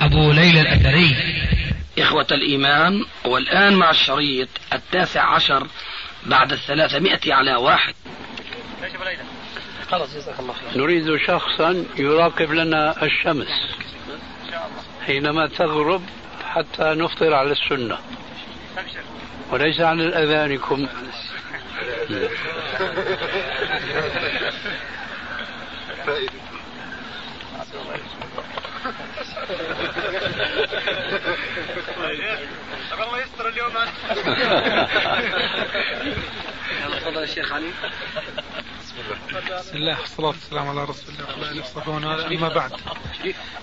أبو ليلى الأثري. إخوة الإيمان والآن مع الشريط التاسع عشر بعد الثلاثمائة على واحد. خلاص جزاك الله خير. نريد شخصا يراقب لنا الشمس حينما تغرب حتى نفطر على السنة. وليس على الأذانكم. الله يستر اليوم تفضل الشيخ علي بسم الله والصلاة والسلام على رسول الله. وعلى آله وصحبه أما بعد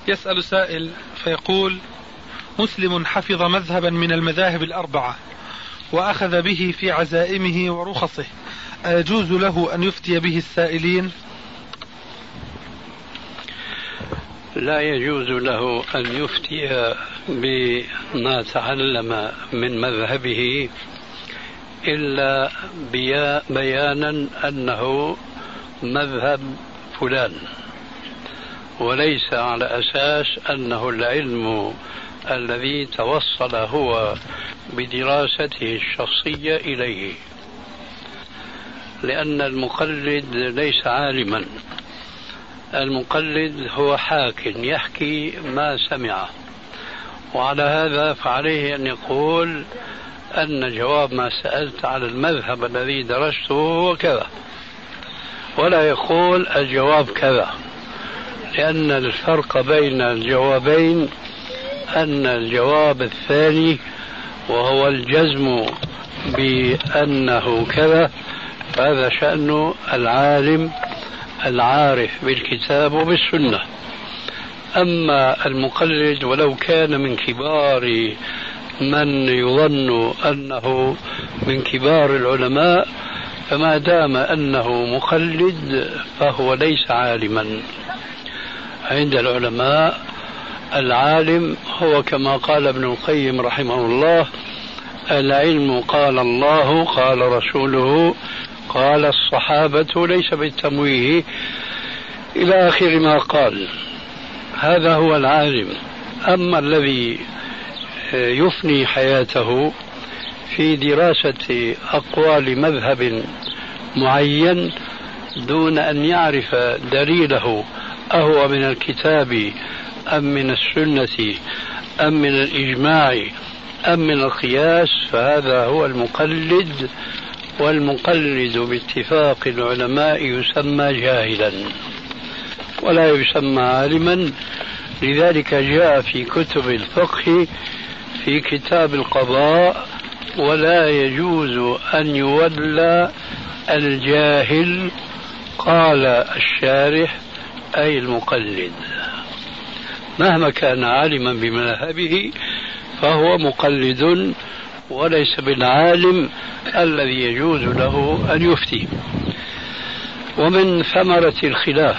يسأل سائل فيقول مسلم حفظ مذهبا من المذاهب الأربعة؟ وأخذ به في عزائمه ورخصه. أيجوز له أن يفتي به السائلين؟ لا يجوز له أن يفتي بما تعلم من مذهبه إلا بيانا أنه مذهب فلان. وليس على أساس أنه العلم الذي توصل هو بدراسته الشخصية إليه. لأن المقلد ليس عالما. المقلد هو حاك يحكي ما سمعه. وعلى هذا فعليه أن يقول أن جواب ما سألت على المذهب الذي درسته هو كذا. ولا يقول الجواب كذا. لأن الفرق بين الجوابين أن الجواب الثاني وهو الجزم بأنه كذا. هذا شأن العالم العارف بالكتاب وبالسنة. أما المقلد ولو كان من كبار من يظن أنه من كبار العلماء فما دام أنه مقلد فهو ليس عالما. عند العلماء العالم هو كما قال ابن القيم رحمه الله العلم قال الله قال رسوله قال الصحابة ليس بالتمويه. إلى آخر ما قال. هذا هو العالم. أما الذي يفني حياته في دراسة أقوال مذهب معين دون أن يعرف دليله أهو من الكتاب أم من السنة أم من الإجماع أم من القياس فهذا هو المقلد. والمقلد باتفاق العلماء يسمى جاهلا ولا يسمى عالما. لذلك جاء في كتب الفقه في كتاب القضاء ولا يجوز أن يولى الجاهل قال الشارح أي المقلد. مهما كان عالما بمذهبه فهو مقلد وليس بالعالم الذي يجوز له أن يفتي. ومن ثمرة الخلاف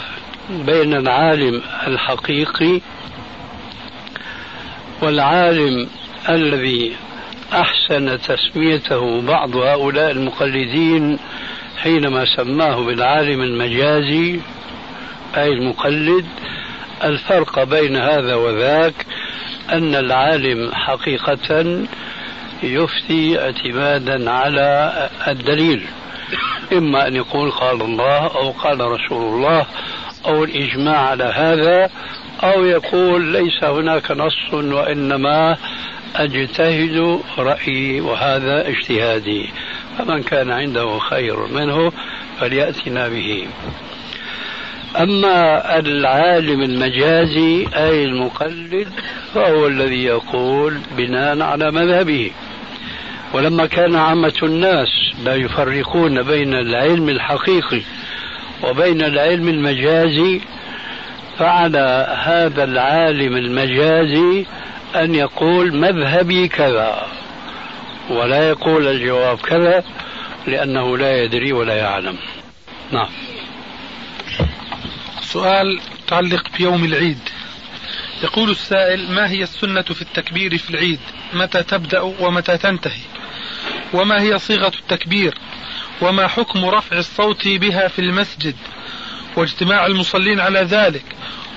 بين العالم الحقيقي والعالم الذي أحسن تسميته بعض هؤلاء المقلدين حينما سماه بالعالم المجازي أي المقلد. الفرق بين هذا وذاك أن العالم حقيقة يفتي اعتمادا على الدليل. إما أن يقول قال الله أو قال رسول الله أو الإجماع على هذا أو يقول ليس هناك نص وإنما أجتهد رأيي وهذا اجتهادي. فمن كان عنده خير منه فليأتنا به. أما العالم المجازي أي المقلد فهو الذي يقول بناء على مذهبه. ولما كان عامة الناس لا يفرقون بين العلم الحقيقي وبين العلم المجازي فعلى هذا العالم المجازي أن يقول مذهبي كذا ولا يقول الجواب كذا لأنه لا يدري ولا يعلم. نعم. سؤال متعلق بيوم العيد. يقول السائل ما هي السنة في التكبير في العيد؟ متى تبدأ ومتى تنتهي؟ وما هي صيغة التكبير؟ وما حكم رفع الصوت بها في المسجد؟ واجتماع المصلين على ذلك؟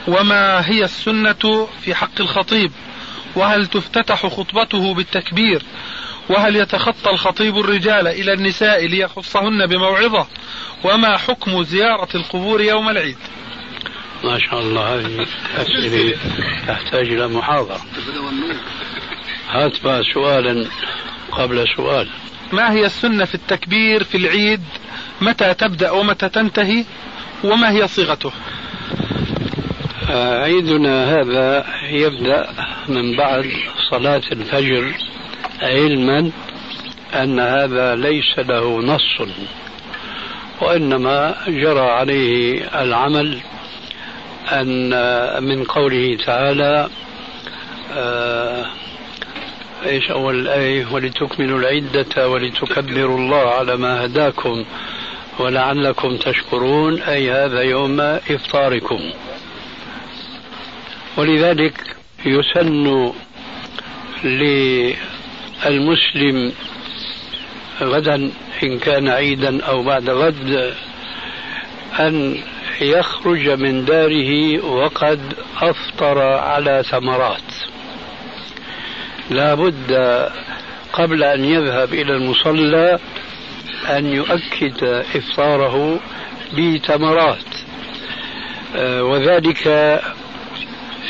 وما هي السنة في حق الخطيب؟ وهل تفتتح خطبته بالتكبير؟ وهل يتخطى الخطيب الرجال إلى النساء ليخصهن بموعظة؟ وما حكم زيارة القبور يوم العيد؟ ما شاء الله هذه أسئلة تحتاج إلى محاضرة. هات بقى سؤالا قبل سؤال. ما هي السنة في التكبير في العيد؟ متى تبدأ ومتى تنتهي؟ وما هي صيغته؟ آه، عيدنا هذا يبدأ من بعد صلاة الفجر علما أن هذا ليس له نص وإنما جرى عليه العمل أن من قوله تعالى آه إيش أول الايه ولتكملوا العدة ولتكبروا الله على ما هداكم ولعلكم تشكرون. أي هذا يوم إفطاركم. ولذلك يسن للمسلم غدا إن كان عيدا أو بعد غد أن يخرج من داره وقد أفطر على ثمرات. لا بد قبل أن يذهب إلى المصلى أن يؤكد إفطاره بتمرات آه، وذلك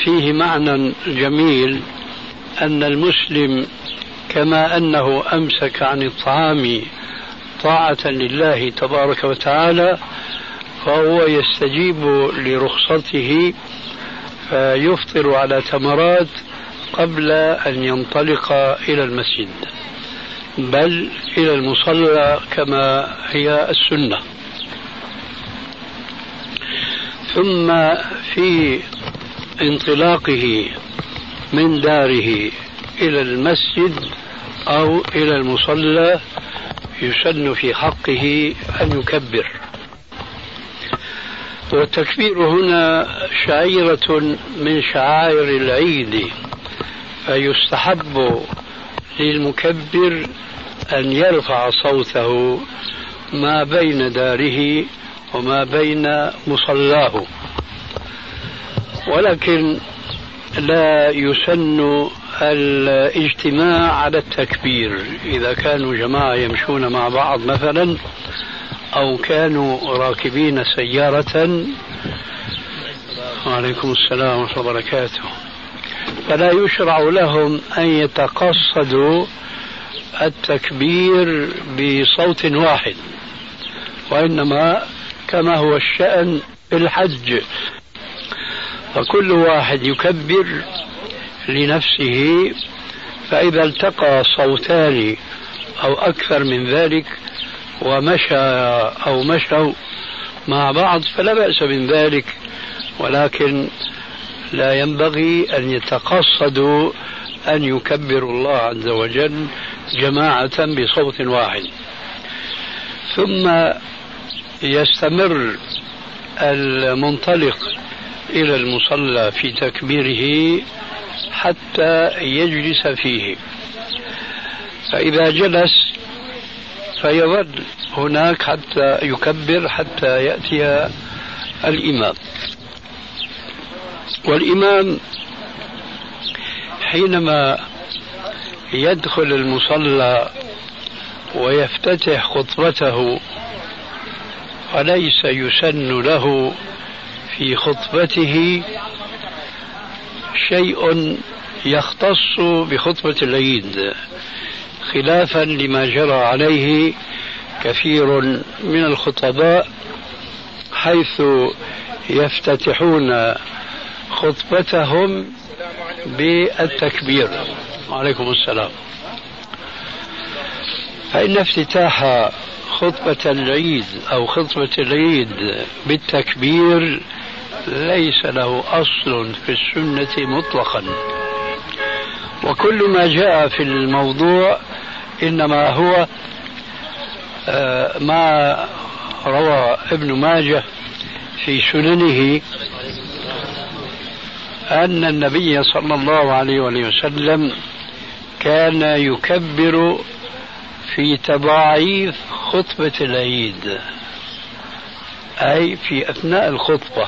فيه معنى جميل أن المسلم كما أنه أمسك عن الطعام طاعة لله تبارك وتعالى فهو يستجيب لرخصته فيفطر على تمرات قبل أن ينطلق إلى المسجد بل إلى المصلى كما هي السنة. ثم في انطلاقه من داره إلى المسجد أو إلى المصلى يسن في حقه أن يكبر. والتكبير هنا شعيرة من شعائر العيد فيستحب للمكبر أن يرفع صوته ما بين داره وما بين مصلاه. ولكن لا يسن الاجتماع على التكبير. إذا كانوا جماعة يمشون مع بعض مثلا أو كانوا راكبين سيارة. وعليكم السلام ورحمة الله وبركاته. فلا يشرع لهم أن يتقصدوا التكبير بصوت واحد وإنما كما هو الشأن في الحج. فكل واحد يكبر لنفسه فإذا التقى صوتان أو أكثر من ذلك ومشى أو مشوا مع بعض فلا بأس من ذلك ولكن لا ينبغي أن يتقصدوا أن يكبروا الله عز وجل جماعة بصوت واحد. ثم يستمر المنطلق إلى المصلى في تكبيره حتى يجلس فيه. فإذا جلس فيظل هناك حتى يكبر حتى يأتي الإمام. والإمام حينما يدخل المصلى ويفتتح خطبته وليس يسن له في خطبته شيء يختص بخطبة العيد. خلافا لما جرى عليه كثير من الخطباء حيث يفتتحون خطبتهم بالتكبير. وعليكم السلام. فإن افتتاح خطبة العيد أو خطبة العيد بالتكبير ليس له أصل في السنة مطلقا. وكل ما جاء في الموضوع إنما هو آه، ما روى ابن ماجه في سننه أن النبي صلى الله عليه وسلم كان يكبر في تضاعيف خطبة العيد أي في أثناء الخطبة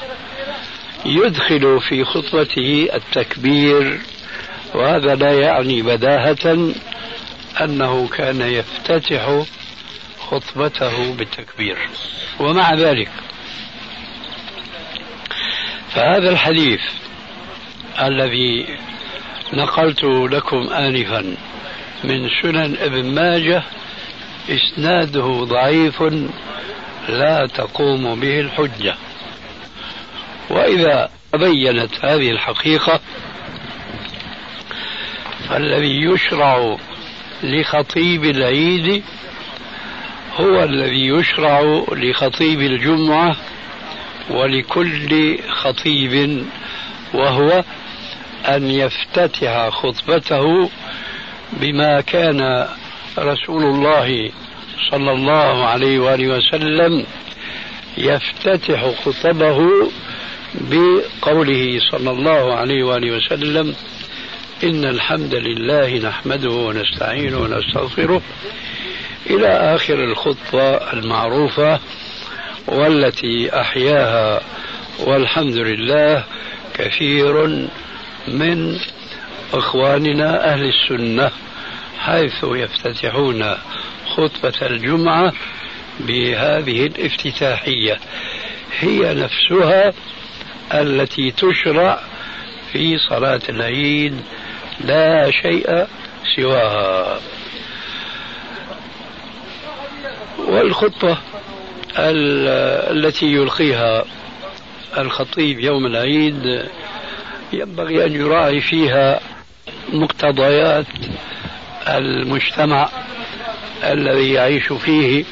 يدخل في خطبته التكبير وهذا لا يعني بداهة أنه كان يفتتح خطبته بالتكبير. ومع ذلك فهذا الحديث الذي نقلت لكم آنفا من سنن ابن ماجه إسناده ضعيف لا تقوم به الحجة. وإذا تبينت هذه الحقيقة فالذي يشرع لخطيب العيد هو الذي يشرع لخطيب الجمعة ولكل خطيب وهو أن يفتتح خطبته بما كان رسول الله صلى الله عليه وآله وسلم يفتتح خطبه بقوله صلى الله عليه وآله وسلم إن الحمد لله نحمده ونستعينه ونستغفره إلى آخر الخطبة المعروفة والتي أحياها والحمد لله كثير من إخواننا أهل السنة حيث يفتتحون خطبة الجمعة بهذه الافتتاحية. هي نفسها التي تشرع في صلاة العيد لا شيء سواها. والخطبة التي يلقيها الخطيب يوم العيد ينبغي أن يراعي فيها مقتضيات المجتمع الذي يعيش فيه.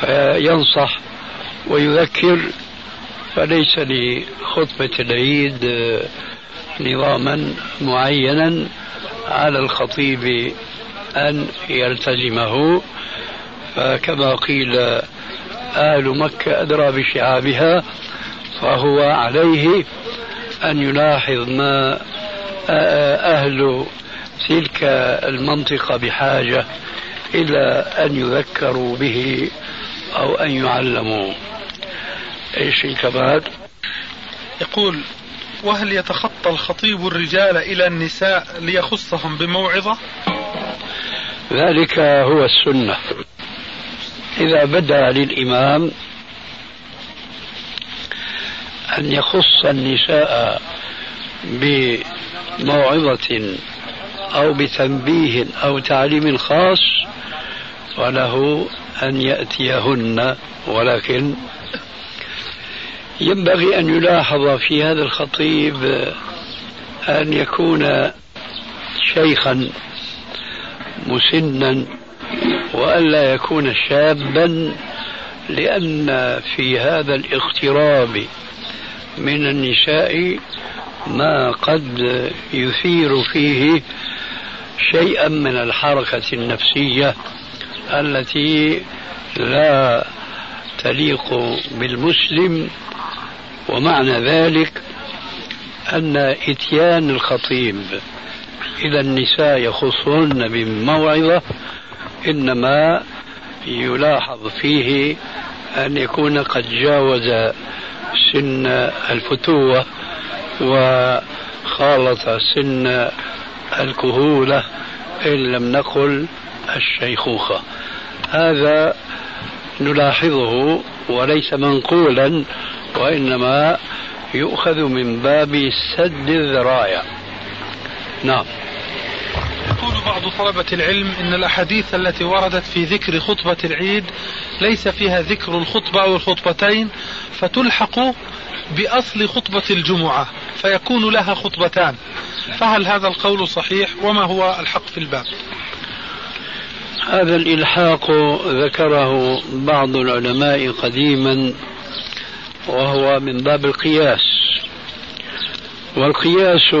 فينصح ويذكر فليس لخطبة العيد نظاما معينا على الخطيب أن يلتزمه. فكما قيل أهل مكة أدرى بشعابها فهو عليه أن يلاحظ ما أهل تلك المنطقة بحاجة إلى أن يذكروا به أو أن يعلموا. إيش كمان يقول وهل يتخطى الخطيب الرجال إلى النساء ليخصهم بموعظة؟ ذلك هو السنة. إذا بدا للإمام أن يخص النساء بموعظة أو بتنبيه أو تعليم خاص فله أن يأتيهن ولكن ينبغي أن يلاحظ في هذا الخطيب أن يكون شيخا مسنا وألا يكون شابا لأن في هذا الاغتراب من النساء ما قد يثير فيه شيئا من الحركة النفسية التي لا تليق بالمسلم ومعنى ذلك أن إتيان الخطيب. إلى النساء يخصهن بموعظة إنما يلاحظ فيه أن يكون قد جاوز سن الفتوة وخالط سن الكهولة إن لم نقل الشيخوخة. هذا نلاحظه وليس منقولا وإنما يؤخذ من باب سد الذرائع نعم. يقول بعض طلبة العلم إن الأحاديث التي وردت في ذكر خطبة العيد ليس فيها ذكر الخطبة أو الخطبتين فتلحق بأصل خطبة الجمعة فيكون لها خطبتان. فهل هذا القول صحيح؟ وما هو الحق في الباب؟ هذا الإلحاق ذكره بعض العلماء قديما وهو من باب القياس. والقياس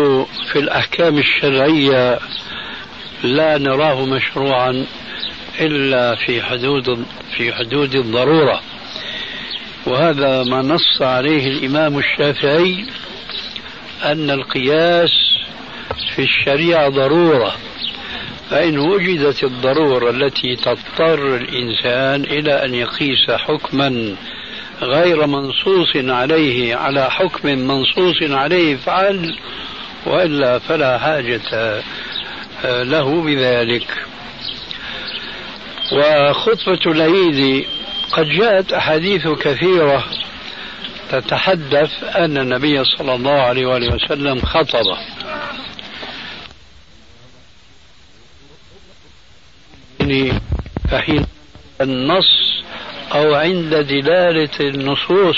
في الأحكام الشرعية لا نراه مشروعا إلا في حدود في حدود الضرورة. وهذا ما نص عليه الإمام الشافعي أن القياس في الشريعة ضرورة فإن وجدت الضرورة التي تضطر الإنسان إلى أن يقيس حكما غير منصوص عليه على حكم منصوص عليه فعل وإلا فلا حاجة له بذلك. وخطبة العيد قد جاءت أحاديث كثيرة تتحدث أن النبي صلى الله عليه وآله وسلم خطب. فحين النص أو عند دلالة النصوص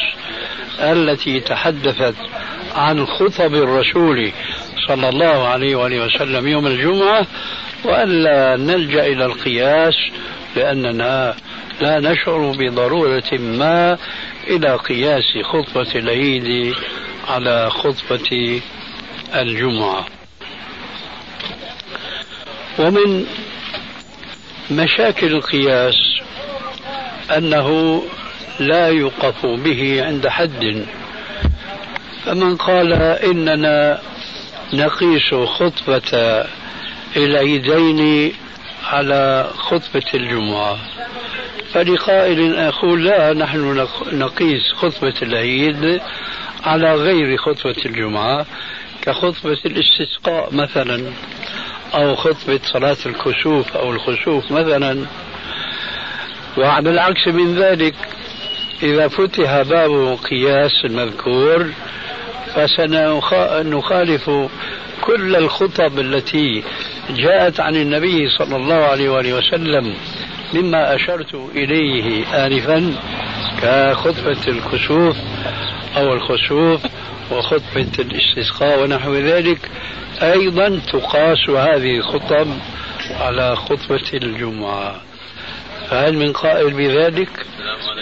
التي تحدثت عن خطب الرسول صلى الله عليه وآله وسلم يوم الجمعة وألا نلجأ إلى القياس لأننا لا نشعر بضرورة ما إلى قياس خطبة العيد على خطبة الجمعة. ومن مشاكل القياس أنه لا يوقف به عند حد. فمن قال إننا نقيس خطبة العيدين على خطبة الجمعة فلقائل أقول لا نحن نقيس خطبة العيد على غير خطبة الجمعة كخطبة الاستسقاء مثلا أو خطبة صلاة الكسوف أو الخسوف مثلا. وعلى العكس من ذلك إذا فتح باب قياس المذكور فسنخالف كل الخطب التي جاءت عن النبي صلى الله عليه وآله وسلم مما أشرت إليه آنفا كخطبة الكسوف أو الخسوف وخطبة الاستسقاء ونحو ذلك. أيضا تقاس هذه الخطب على خطبة الجمعة. فهل من قائل بذلك؟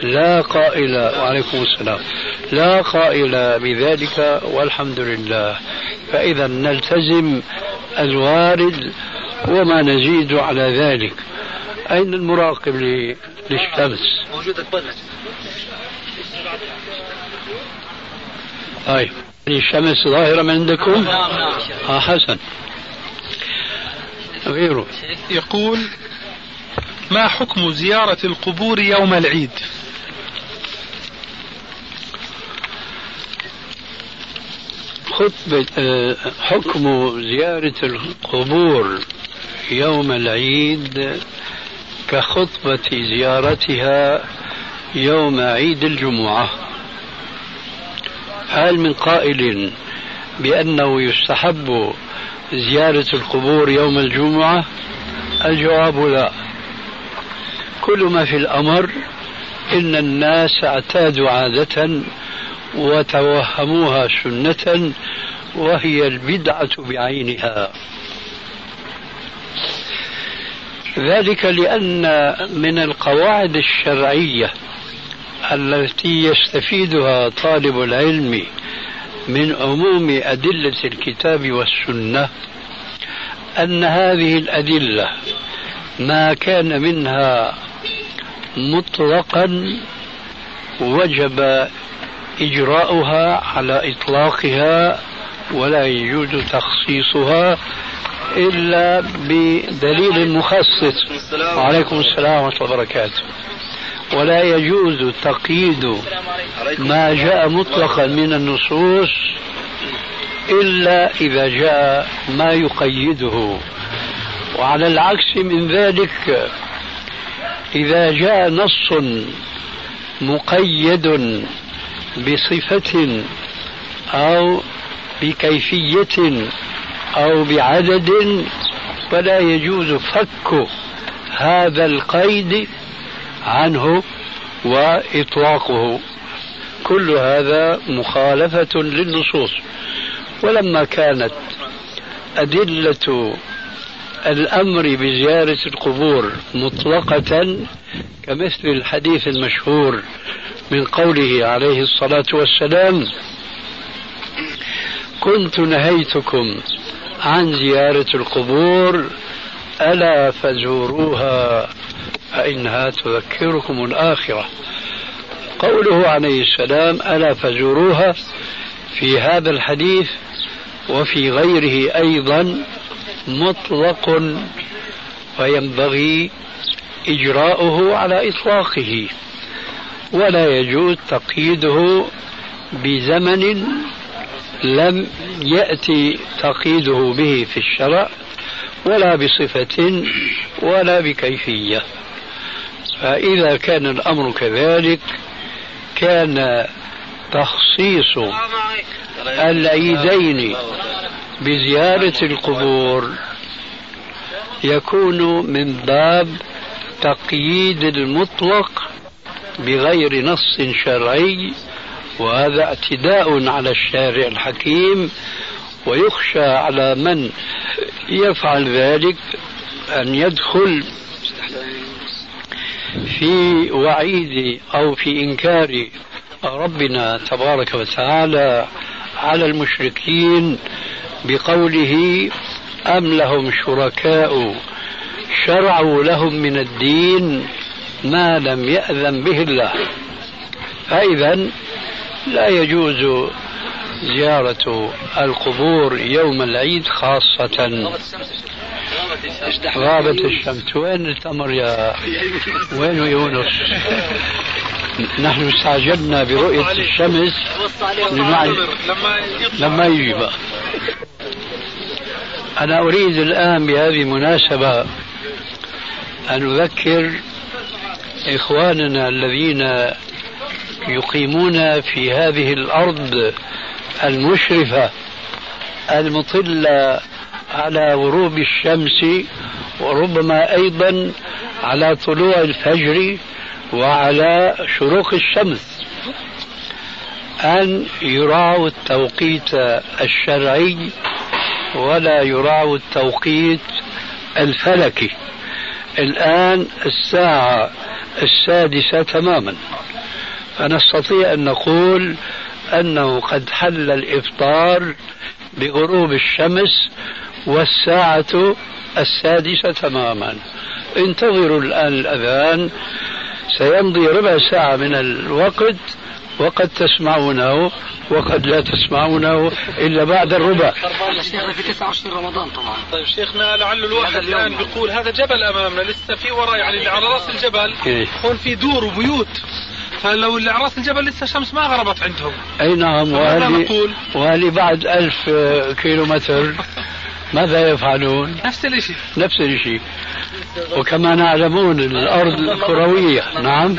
لا قائل. وعليكم السلام. لا قائل بذلك والحمد لله. فإذا نلتزم الوارد وما نزيد على ذلك. أين المراقب للشمس؟ طيب. الشمس ظاهرة من عندكم؟ آه حسن. غيره. يقول ما حكم زيارة القبور يوم العيد؟ خطبة آه، حكم زيارة القبور يوم العيد كخطبة زيارتها يوم عيد الجمعة. هل من قائل بأنه يستحب زيارة القبور يوم الجمعة؟ الجواب لا. كل ما في الأمر إن الناس اعتادوا عادة وتوهموها سنة وهي البدعة بعينها. ذلك لأن من القواعد الشرعية التي يستفيدها طالب العلم من عموم أدلة الكتاب والسنة أن هذه الأدلة ما كان منها مطلقا وجب إجراؤها على إطلاقها ولا يجوز تخصيصها إلا بدليل مخصص. وعليكم السلام ورحمة الله وبركاته. ولا يجوز تقييد ما جاء مطلقا من النصوص إلا إذا جاء ما يقيده. وعلى العكس من ذلك إذا جاء نص مقيد بصفة أو بكيفية أو بعدد فلا يجوز فك هذا القيد عنه وإطلاقه. كل هذا مخالفة للنصوص. ولما كانت أدلة الأمر بزيارة القبور مطلقة كمثل الحديث المشهور من قوله عليه الصلاة والسلام كنت نهيتكم عن زيارة القبور ألا فزوروها فإنها تذكركم الآخرة. قوله عليه السلام ألا فزوروها. في هذا الحديث وفي غيره أيضا مطلق وينبغي إجراؤه على إطلاقه. ولا يجوز تقييده بزمن لم يأتي تقييده به في الشرع ولا بصفة ولا بكيفية. فإذا كان الأمر كذلك كان تخصيص العيدين بزيارة القبور يكون من باب تقييد المطلق بغير نص شرعي وهذا اعتداء على الشارع الحكيم ويخشى على من يفعل ذلك أن يدخل في وعيد أو في إنكار ربنا تبارك وتعالى على المشركين بقوله أم لهم شركاء شرعوا لهم من الدين ما لم يأذن به الله. فإذا لا يجوز زيارة القبور يوم العيد خاصة. غابت الشمس. وين التمر يا وين يونس؟ نحن استعجلنا برؤية الشمس لما لما يجي بقى أنا أريد الآن بهذه المناسبة أن أذكر إخواننا الذين يقيمون في هذه الأرض المشرفة المطلة على غروب الشمس وربما أيضا على طلوع الفجر وعلى شروق الشمس أن يراعوا التوقيت الشرعي ولا يراعوا التوقيت الفلكي. الآن الساعة السادسة تماما. فنستطيع أن نقول أنه قد حل الإفطار بغروب الشمس والساعة السادسة تماما. انتظروا الآن الأذان سيمضي ربع ساعة من الوقت وقد تسمعونه وقد لا تسمعونه إلا بعد الربع. شيخنا في 29 رمضان طبعا. طيب شيخنا لعل الواحد الآن بيقول هذا جبل أمامنا لسه في وراء يعني على رأس الجبل إيه؟ هون في دور وبيوت. فلو اللي على رأس الجبل لسه الشمس ما غربت عندهم. أي نعم وهذه؟ وهذه بعد ألف كيلو متر ماذا يفعلون؟ نفس الشيء نفس الشيء وكما نعلمون الأرض كروية. نعم.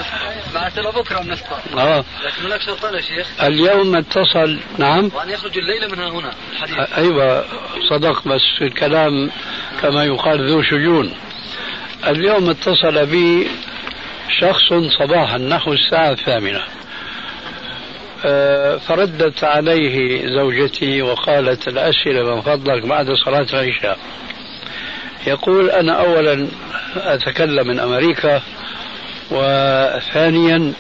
بعد بكرة بنفطر آه. لكن هناك شرطان يا شيخ. اليوم اتصل نعم. وأن يخرج الليلة من هنا الحديث. أيوة. صدق بس الكلام كما يقال ذو شجون. اليوم اتصل بي شخص صباحا نحو الساعة الثامنة. آه، فردت عليه زوجتي وقالت الأسئلة من فضلك بعد صلاة العشاء. يقول أنا أولا أتكلم من أمريكا وثانيا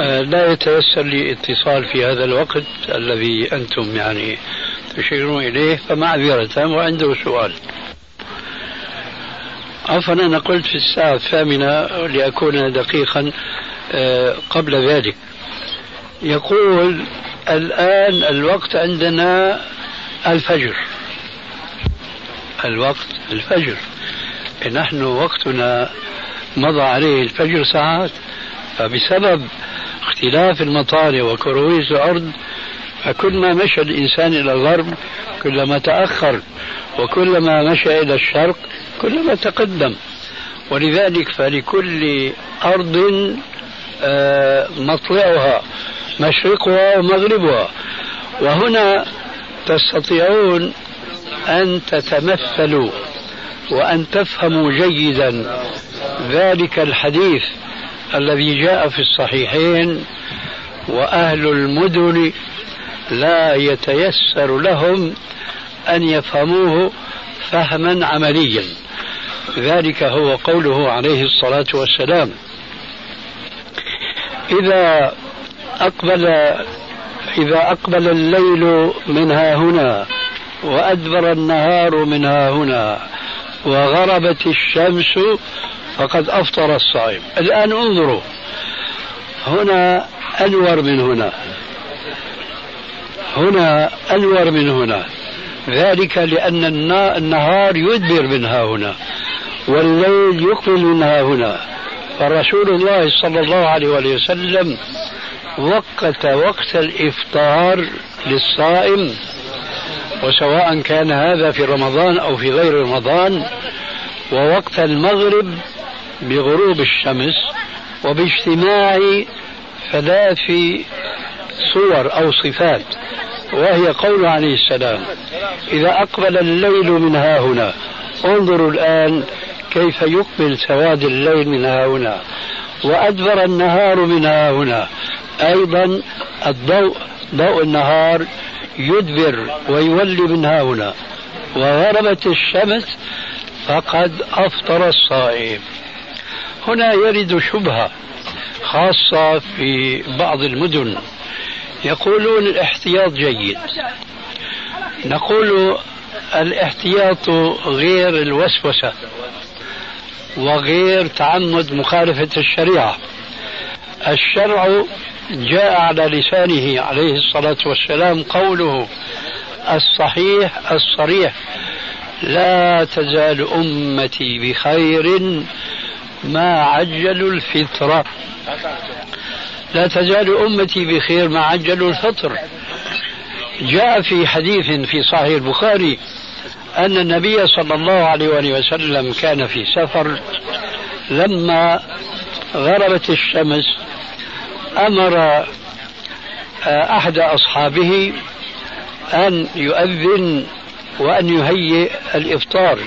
آه، لا يتيسر لي اتصال في هذا الوقت الذي أنتم يعني تشيرون إليه فمعذرة وعنده سؤال. عفوا أنا قلت في الساعة الثامنة لأكون دقيقا آه، قبل ذلك. يقول الآن الوقت عندنا الفجر. الوقت الفجر. نحن وقتنا مضى عليه الفجر ساعات فبسبب اختلاف المطالع وكرويس الأرض فكل ما مشى الإنسان إلى الغرب كلما تأخر وكلما مشى إلى الشرق كلما تقدم. ولذلك فلكل أرض مطلعها مشرقها ومغربها. وهنا تستطيعون أن تتمثلوا وأن تفهموا جيدا ذلك الحديث الذي جاء في الصحيحين وأهل المدن لا يتيسر لهم أن يفهموه فهما عمليا. ذلك هو قوله عليه الصلاة والسلام. إذا أقبل إذا أقبل الليل من ها هنا وأدبر النهار من ها هنا وغربت الشمس فقد أفطر الصائم. الآن انظروا. هنا أنور من هنا. هنا أنور من هنا. ذلك لأن النهار يدبر من ها هنا والليل يقبل من ها هنا. فرسول الله صلى الله عليه وسلم وقت وقت الإفطار للصائم وسواء كان هذا في رمضان أو في غير رمضان ووقت المغرب بغروب الشمس وباجتماع ثلاث صور أو صفات وهي قول عليه السلام إذا أقبل الليل من ها هنا انظروا الآن كيف يقبل سواد الليل من ها هنا؟ وأدبر النهار من ها هنا. أيضا الضوء ضوء النهار يدبر ويولي من ها هنا. وغربت الشمس فقد أفطر الصائم. هنا يرد شبهة خاصة في بعض المدن. يقولون الاحتياط جيد. نقول الاحتياط غير الوسوسة. وغير تعمد مخالفة الشريعة. الشرع جاء على لسانه عليه الصلاة والسلام قوله الصحيح الصريح لا تزال أمتي بخير ما عجلوا الفطرة لا تزال أمتي بخير ما عجلوا الفطر. جاء في حديث في صحيح البخاري أن النبي صلى الله عليه وسلم كان في سفر لما غربت الشمس أمر آه، أحد أصحابه أن يؤذن وأن يهيئ الإفطار.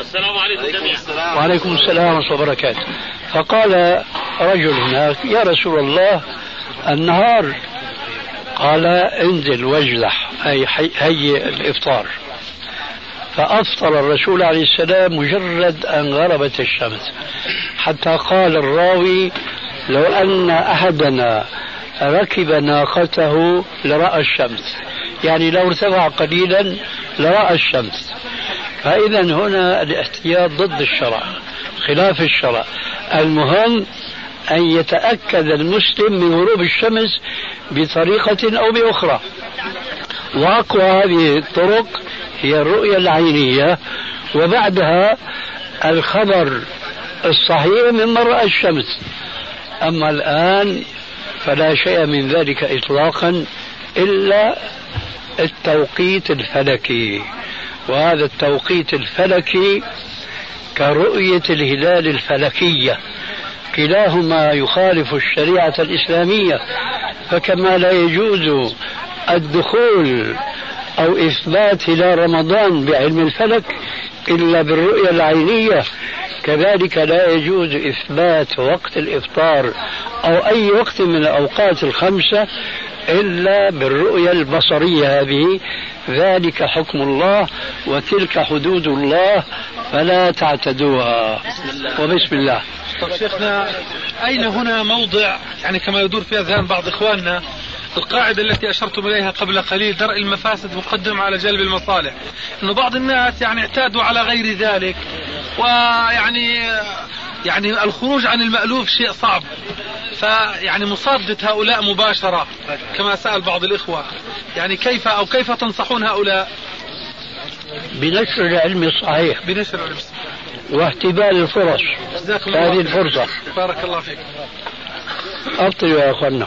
السلام عليكم جميعا. وعليكم السلام ورحمة الله وبركاته. فقال رجل هناك يا رسول الله النهار. قال انزل واجلح أي هيئ الإفطار. فأفطر الرسول عليه السلام مجرد أن غربت الشمس. حتى قال الراوي لو أن أحدنا ركب ناقته لرأى الشمس. يعني لو ارتفع قليلا لرأى الشمس. فإذا هنا الاحتياط ضد الشرع خلاف الشرع. المهم أن يتأكد المسلم من غروب الشمس بطريقة أو بأخرى. وأقوى هذه الطرق هي الرؤية العينية وبعدها الخبر الصحيح من رأى الشمس. أما الآن فلا شيء من ذلك إطلاقا إلا التوقيت الفلكي. وهذا التوقيت الفلكي كرؤية الهلال الفلكية. كلاهما يخالف الشريعة الإسلامية فكما لا يجوز الدخول أو إثبات هلال رمضان بعلم الفلك إلا بالرؤية العينية. كذلك لا يجوز إثبات وقت الإفطار أو أي وقت من الأوقات الخمسة إلا بالرؤية البصرية هذه. ذلك حكم الله وتلك حدود الله فلا تعتدوها. وبسم الله. طيب شيخنا أين هنا موضع يعني كما يدور في أذهان بعض إخواننا القاعدة التي أشرتم إليها قبل قليل درء المفاسد مقدم على جلب المصالح. أنه بعض الناس يعني اعتادوا على غير ذلك ويعني يعني الخروج عن المألوف شيء صعب. فيعني مصادة هؤلاء مباشرة كما سأل بعض الإخوة. يعني كيف أو كيف تنصحون هؤلاء؟ بنشر العلم الصحيح. بنشر العلم الصحيح. واحتبال الفرص. هذه الفرصة. بارك الله فيك. أبطلوا يا أخوانا.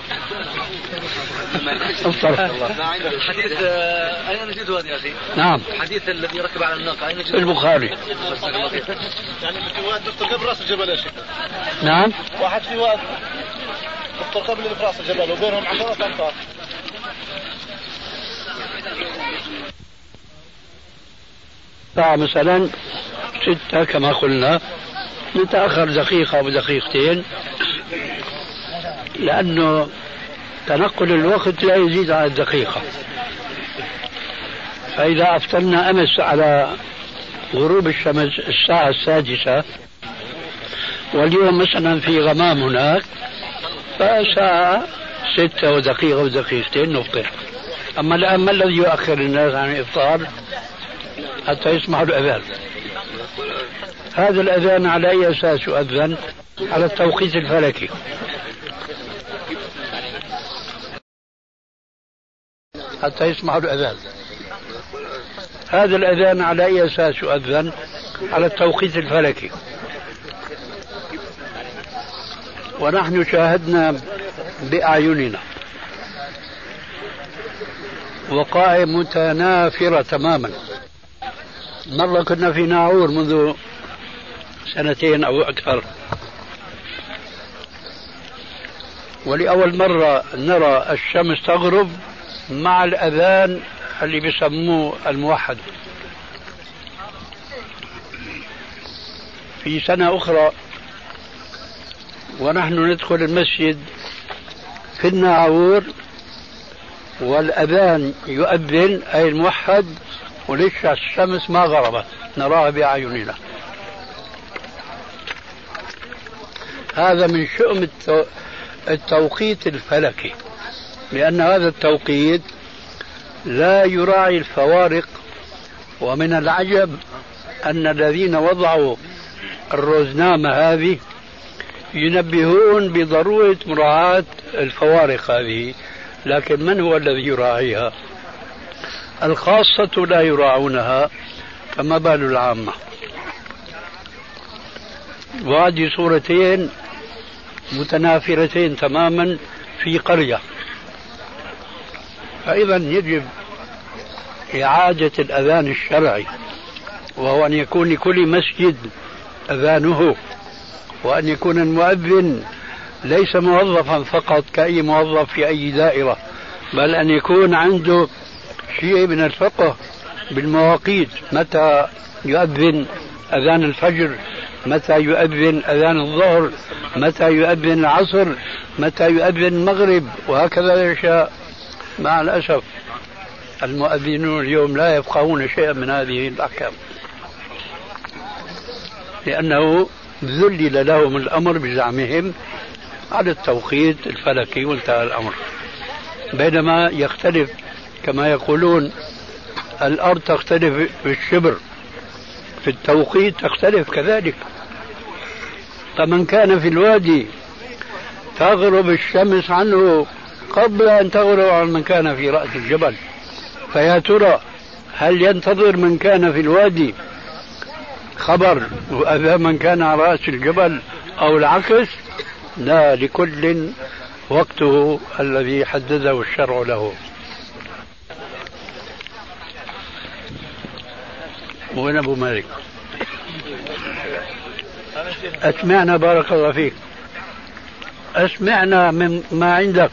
حديث آه، أين نجده هذا يا أخي؟ نعم. الحديث الذي ركب على الناقة. أين نجده؟ البخاري. يعني في واحد دكتور قبل راس الجبل يا شيخ. نعم. واحد في واحد دكتور قبل في راس الجبل وبينهم عشرات أمتار الساعة مثلا ستة كما قلنا. نتأخر دقيقة أو دقيقتين لأنه تنقل الوقت لا يزيد على الدقيقة. فإذا أفطرنا أمس على غروب الشمس الساعة السادسة واليوم مثلا في غمام هناك فساعة ستة ودقيقة ودقيقتين نفطر. أما الآن ما الذي يؤخر الناس عن الإفطار؟ حتى يسمعوا الأذان. هذا الأذان على أي أساس؟ يؤذن على التوقيت الفلكي. حتى يسمعوا الأذان. هذا الأذان على أي أساس يؤذن؟ على التوقيت الفلكي. ونحن شاهدنا بأعيننا وقائع متنافرة تماما. مرة كنا في ناعور منذ سنتين أو أكثر. ولأول مرة نرى الشمس تغرب مع الأذان اللي بيسموه الموحد. في سنة أخرى ونحن ندخل المسجد في الناعور والأذان يؤذن أي الموحد ولسه الشمس ما غربت. نراها بأعيننا. هذا من شؤم التوقيت الفلكي. لأن هذا التوقيت لا يراعي الفوارق ومن العجب أن الذين وضعوا الرزنامة هذه ينبهون بضرورة مراعاة الفوارق هذه لكن من هو الذي يراعيها؟ الخاصة لا يراعونها فما بال العامة. وهذه صورتين متنافرتين تماما في قرية. فإذا يجب إعادة الأذان الشرعي وهو أن يكون لكل مسجد أذانه وأن يكون المؤذن ليس موظفا فقط كأي موظف في أي دائرة بل أن يكون عنده شيء من الفقه بالمواقيت. متى يؤذن أذان الفجر؟ متى يؤذن أذان الظهر؟ متى يؤذن العصر؟ متى يؤذن المغرب؟ وهكذا العشاء مع الأسف المؤذنون اليوم لا يفقهون شيئا من هذه الأحكام. لأنه ذلل لهم الأمر بزعمهم على التوقيت الفلكي وانتهى الأمر. بينما يختلف كما يقولون الأرض تختلف في الشبر في التوقيت تختلف كذلك. فمن كان في الوادي تغرب الشمس عنه قبل أن تغرب عن من كان في رأس الجبل. فيا ترى هل ينتظر من كان في الوادي خبر وأذى من كان على رأس الجبل أو العكس؟ لا لكل وقته الذي حدده الشرع له. وين أبو مالك. أسمعنا بارك الله فيك. أسمعنا من ما عندك.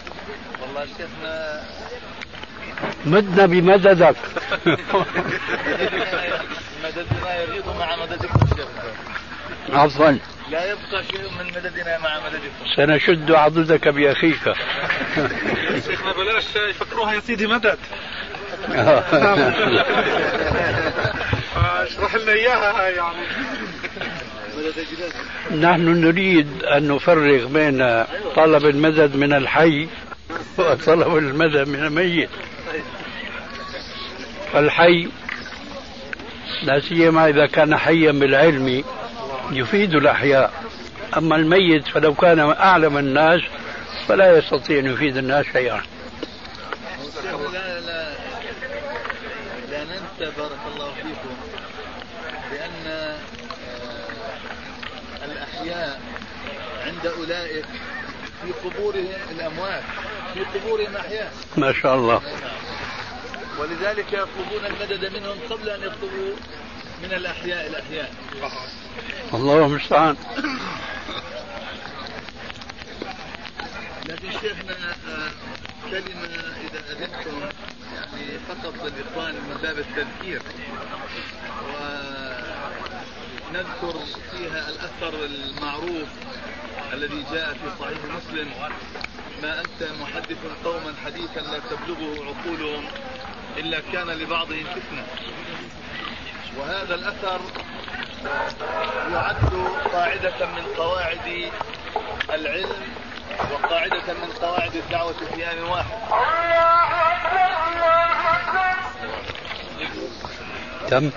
والله شيخنا مدنا بمددك. مددنا يغيض مع مددكم شيخنا عفوا. لا يبقى شيء من مددنا مع مددكم. سنشد عضدك بأخيك. شيخنا بلاش يفكروها يا سيدي مدد. اشرح لنا إياها يعني. نحن نريد أن نفرق بين طلب المدد من الحي وطلب المدد من الميت. فالحي لا سيما إذا كان حيا بالعلم يفيد الأحياء. أما الميت فلو كان أعلم الناس فلا يستطيع أن يفيد الناس شيئا. لا لا لا ننسى بارك الله فيكم بأن آه، الأحياء عند أولئك في قبورهم الأموات. في قبورهم أحياء ما شاء الله. ولذلك يطلبون المدد منهم قبل أن يطلبوا من الأحياء الأحياء. الله المستعان. لكن شيخنا آه، كلمة إذا أذنتم يعني فقط للإخوان من باب التذكير. ونذكر فيها الأثر المعروف الذي جاء في صحيح مسلم. ما أنت محدث قوما حديثا لا تبلغه عقولهم إلا كان لبعضهم فتنة. وهذا الأثر يعد قاعدة من قواعد العلم وقاعدة من قواعد الدعوة في آن واحد. تم.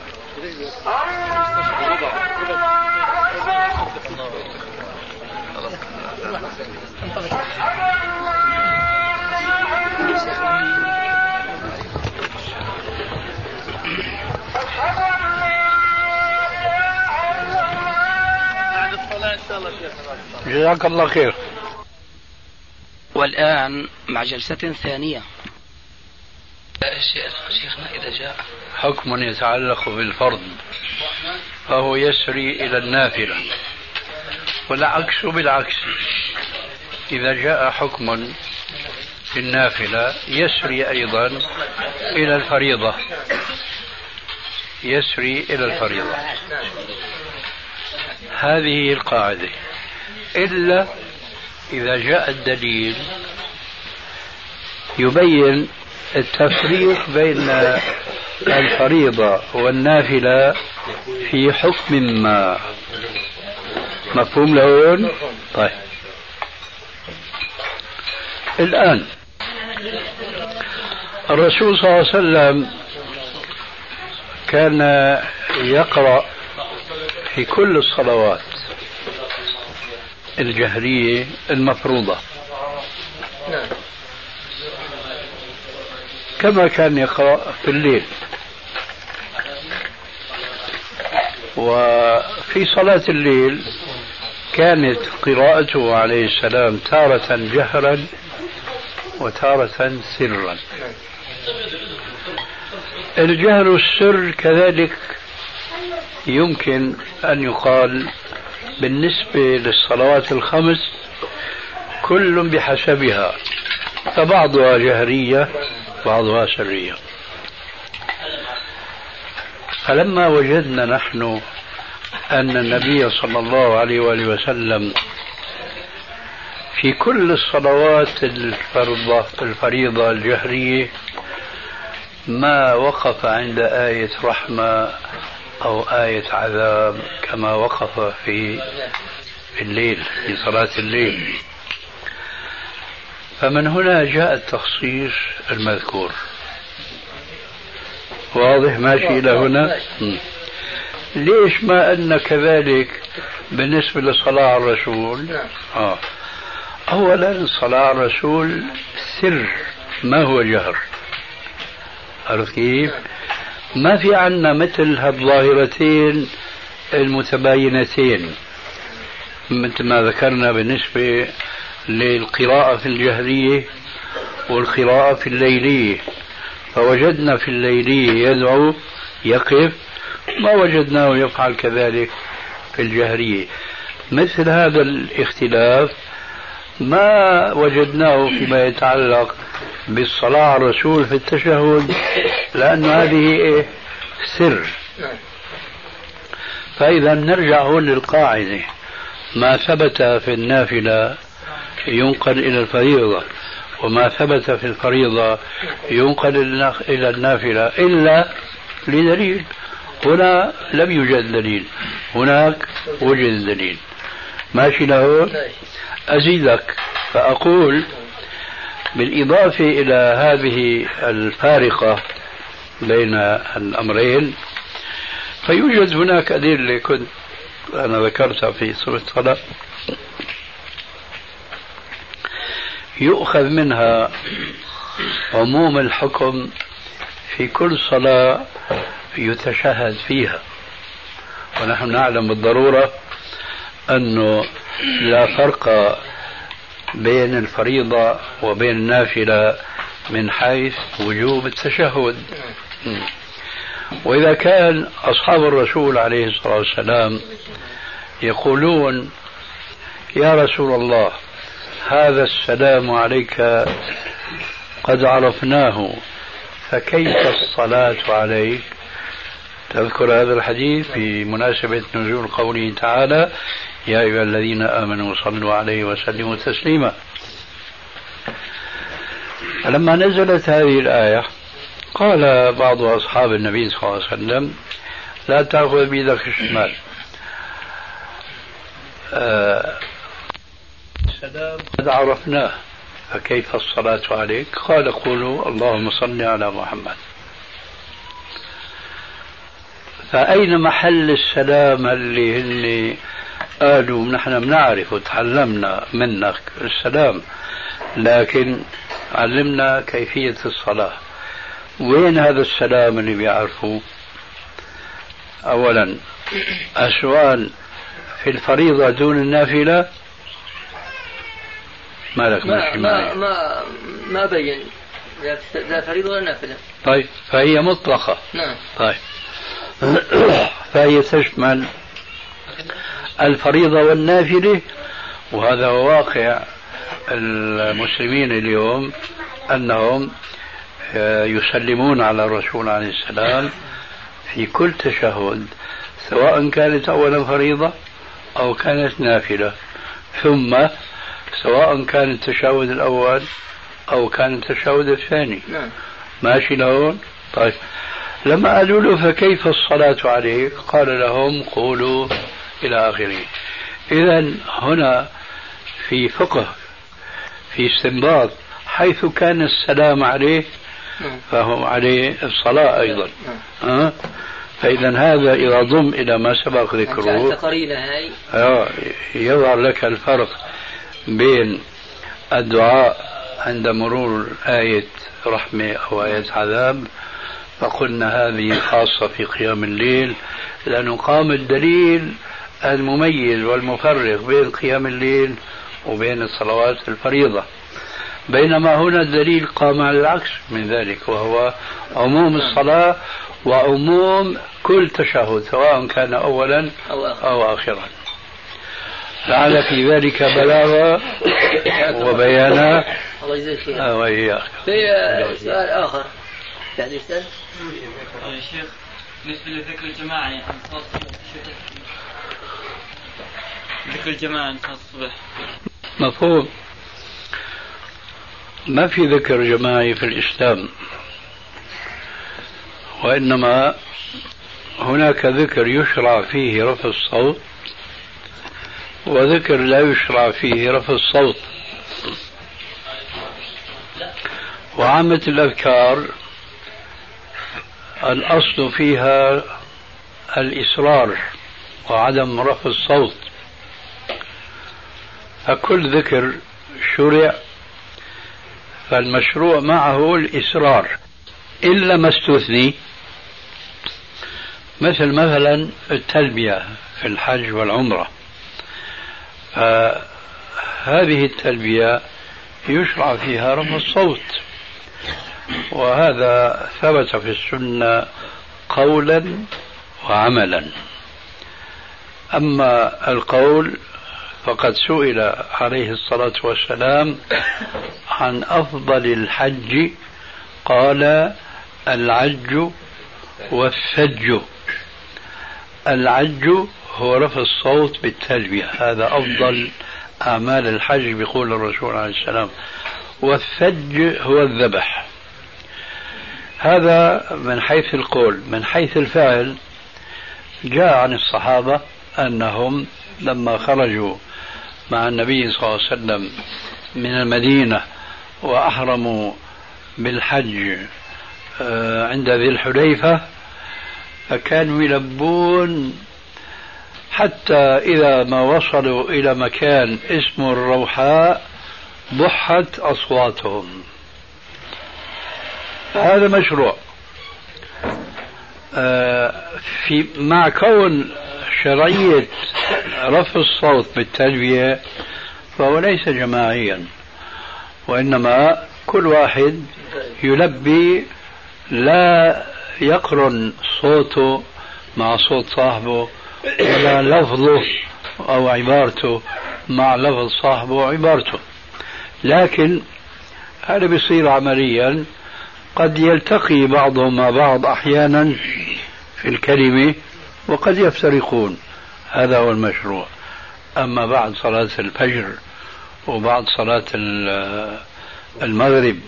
بعد الله جزاك الله خير. والآن مع جلسة ثانية. شيخنا إذا جاء. حكم يتعلق بالفرض فهو يسري إلى النافلة. والعكس بالعكس. إذا جاء حكم في النافلة يسري أيضا إلى الفريضة. يسري إلى الفريضة. هذه القاعدة. إلا إذا جاء الدليل يبين التفريق بين الفريضة والنافلة في حكم ما. مفهوم لهون؟ طيب. الآن الرسول صلى الله عليه وسلم كان يقرأ في كل الصلوات الجهرية المفروضة. كما كان يقرأ في الليل. وفي صلاة الليل كانت قراءته عليه السلام تارة جهرا وتارة سرا. الجهر السر كذلك يمكن أن يقال بالنسبة للصلوات الخمس كل بحسبها فبعضها جهرية بعضها سرية. فلما وجدنا نحن أن النبي صلى الله عليه وآله وسلم في كل الصلوات الفرضة الفريضة الجهرية ما وقف عند آية رحمة أو آية عذاب كما وقف في الليل في صلاة الليل فمن هنا جاء التخصيص المذكور واضح ماشي إلى هنا. ليش ما أن كذلك بالنسبة لصلاة على الرسول آه. أولا صلاة على الرسول سر ما هو جهر عرفت كيف؟ ما في عنا مثل هالظاهرتين المتباينتين. مثل ما ذكرنا بالنسبة للقراءة في الجهرية والقراءة في الليلية. فوجدنا في الليلية يدعو يقف ما وجدناه يفعل كذلك في الجهرية. مثل هذا الاختلاف ما وجدناه فيما يتعلق بالصلاة على الرسول في التشهد لأن هذه إيه؟ سر. فإذا نرجع هون للقاعدة. ما ثبت في النافلة ينقل إلى الفريضة وما ثبت في الفريضة ينقل إلى النافلة إلا لدليل. هنا لم يوجد دليل. هناك وجد دليل. ماشي له أزيدك. فأقول بالإضافة إلى هذه الفارقة بين الأمرين فيوجد هناك أدلة كنت أنا ذكرتها في سورة الطلاق يؤخذ منها عموم الحكم في كل صلاة يتشهد فيها. ونحن نعلم بالضرورة أنه لا فرق بين الفريضة وبين النافلة من حيث وجوب التشهد. وإذا كان أصحاب الرسول عليه الصلاة والسلام يقولون يا رسول الله هذا السلام عليك قد عرفناه فكيف الصلاة عليك؟ تذكر هذا الحديث بمناسبة نزول قوله تعالى يا أيها الذين آمنوا صلوا عليه وسلموا تسليما. فلما نزلت هذه الآية قال بعض أصحاب النبي صلى الله عليه وسلم لا تأخذ بيدك الشمال. آه السلام قد عرفناه فكيف الصلاة عليك؟ قال قولوا اللهم صل على محمد. فأين محل السلام اللي هن قالوا نحن بنعرف وتعلمنا منك السلام لكن علمنا كيفية الصلاة. وين هذا السلام اللي بيعرفوه؟ أولا السؤال في الفريضة دون النافلة؟ ما لك ما ما ما, ما بين لا فريضة ولا نافلة. طيب فهي مطلقة. نعم. طيب. فهي تشمل الفريضة والنافلة. وهذا هو واقع المسلمين اليوم أنهم يسلمون على الرسول عليه السلام في كل تشهد سواء كانت أولا فريضة أو كانت نافلة. ثم سواء كان التشهد الأول أو كان التشهد الثاني. نعم. ماشي لهون؟ طيب. لما قالوا له فكيف الصلاة عليك؟ قال لهم قولوا إلى آخره إذا هنا في فقه في استنباط حيث كان السلام عليه نعم. فهو عليه الصلاة أيضا نعم. أه؟ فإذا هذا إذا ضم إلى ما سبق ذكره آه، يظهر لك الفرق بين الدعاء عند مرور آية رحمة أو آية عذاب فقلنا هذه خاصة في قيام الليل لأنه قام الدليل المميز والمفرق بين قيام الليل وبين الصلوات الفريضة. بينما هنا الدليل قام على العكس من ذلك وهو عموم الصلاة وعموم كل تشهد سواء كان أولا أو آخرا. لعل في ذلك بلاغة وبيانا. الله يجزيك خير. آه، وإياك. في سؤال آخر. يعني أستاذ؟ يا شيخ بالنسبة لذكر الجماعة يعني ذكر الجماعة الصبح. مفهوم. ما في ذكر جماعي في الإسلام وإنما هناك ذكر يشرع فيه رفع الصوت وذكر لا يشرع فيه رفع الصوت. وعامة الأذكار الأصل فيها الإصرار وعدم رفع الصوت. فكل ذكر شرع فالمشروع معه الإصرار. إلا ما استثني مثل مثلا التلبية في الحج والعمرة. فهذه التلبية يشرع فيها رفع الصوت. وهذا ثبت في السنة قولا وعملا. أما القول فقد سئل عليه الصلاة والسلام عن أفضل الحج قال العج والثج. العج هو رفع الصوت بالتلبية هذا أفضل أعمال الحج بيقول الرسول عليه السلام. والثج هو الذبح. هذا من حيث القول. من حيث الفعل جاء عن الصحابة أنهم لما خرجوا مع النبي صلى الله عليه وسلم من المدينة وأحرموا بالحج آه، عند ذي الحليفة فكانوا يلبون حتى إذا ما وصلوا إلى مكان اسمه الروحاء بحت أصواتهم. هذا مشروع. آه، في مع كون شرعية رفع الصوت بالتلبية فهو ليس جماعيا وإنما كل واحد يلبي لا يقرن صوته مع صوت صاحبه ولا لفظه أو عبارته مع لفظ صاحبه وعبارته لكن هذا بيصير عمليا. قد يلتقي بعضهم مع بعض أحيانا في الكلمة وقد يفترقون. هذا هو المشروع. أما بعد صلاة الفجر وبعد صلاة المغرب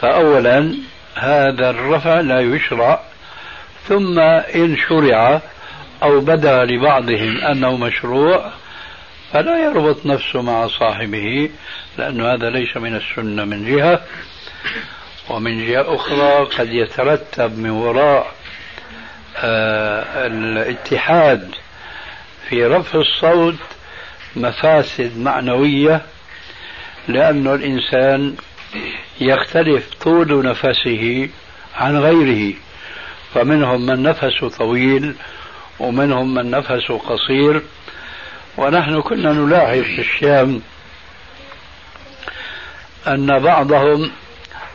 فأولا هذا الرفع لا يشرع ثم إن شرع أو بدا لبعضهم أنه مشروع فلا يربط نفسه مع صاحبه لأن هذا ليس من السنة من جهة. ومن جهة أخرى قد يترتب من وراء الاتحاد في رفع الصوت مفاسد معنوية لأن الإنسان يختلف طول نفسه عن غيره فمنهم من نفسه طويل ومنهم من نفسه قصير. ونحن كنا نلاحظ في الشام أن بعضهم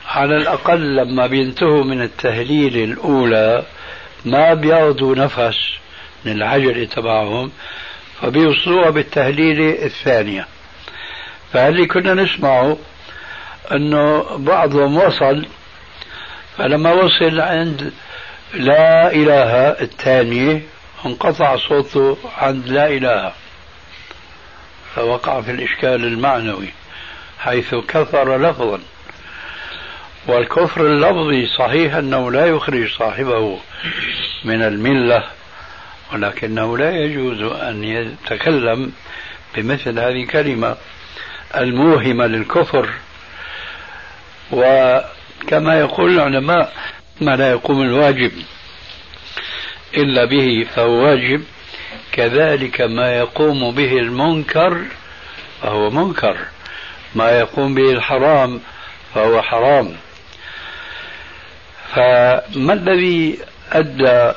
على الأقل لما بينتهوا من التهليل الأولى ما بياخذوا نفس من العجلة تبعهم فبيوصلوها بالتهليلة الثانية. فاللي كنا نسمعه أنه بعضهم وصل فلما وصل عند لا إله الثانية انقطع صوته عند لا إله فوقع في الإشكال المعنوي حيث كفر لفظا. والكفر اللفظي صحيح أنه لا يخرج صاحبه من الملة ولكنه لا يجوز أن يتكلم بمثل هذه الكلمة الموهمة للكفر. وكما يقول العلماء ما لا يقوم الواجب إلا به فهو واجب. كذلك ما يقوم به المنكر فهو منكر ما يقوم به الحرام فهو حرام. فما الذي أدى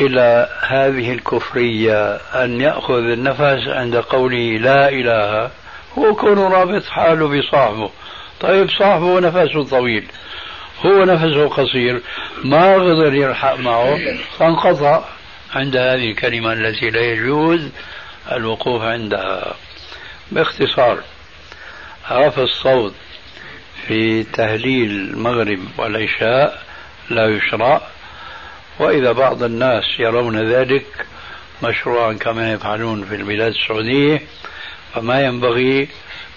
إلى هذه الكفرية أن يأخذ النفس عند قوله لا إله؟ هو كون رابط حاله بصاحبه. طيب صاحبه نفسه طويل. هو نفسه قصير. ما قدر يلحق معه. فانقطع عند هذه الكلمة التي لا يجوز الوقوف عندها. باختصار رفع الصوت في تهليل المغرب والعشاء لا يشرع. وإذا بعض الناس يرون ذلك مشروعا كما يفعلون في البلاد السعودية فما ينبغي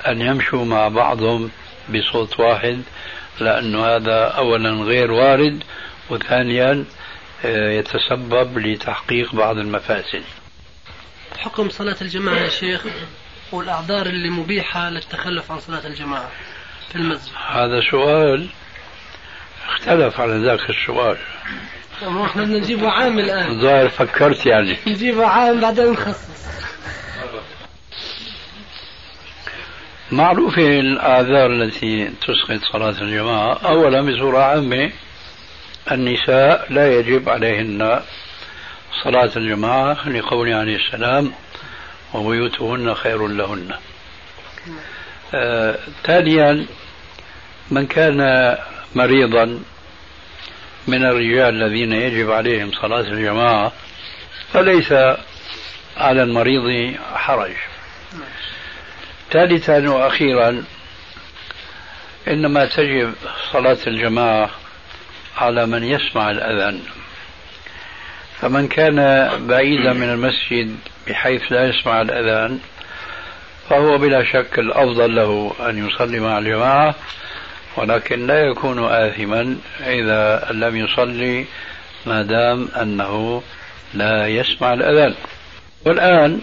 أن يمشوا مع بعضهم بصوت واحد لأن هذا أولا غير وارد وثانيا آه، يتسبب لتحقيق بعض المفاسد. حكم صلاة الجماعة يا شيخ والأعذار اللي مبيحة للتخلف عن صلاة الجماعة في المسجد. هذا سؤال اختلف على ذاك السؤال. إحنا بدنا نجيبه عام الآن. ظاهر فكرت يعني. نجيبه عام بعدين نخصص. معروفة الآثار التي تسقط صلاة الجماعة. أولا بصورة عامة النساء لا يجب عليهن صلاة الجماعة لقوله عليه السلام وبيوتهن خير لهن. آه، ثانيا من كان مريضا من الرجال الذين يجب عليهم صلاة الجماعة فليس على المريض حرج. ثالثا وأخيرا إنما تجب صلاة الجماعة على من يسمع الأذان. فمن كان بعيدا من المسجد بحيث لا يسمع الأذان فهو بلا شك الأفضل له أن يصلي مع الجماعة ولكن لا يكون آثما إذا لم يصلي ما دام أنه لا يسمع الأذان. والآن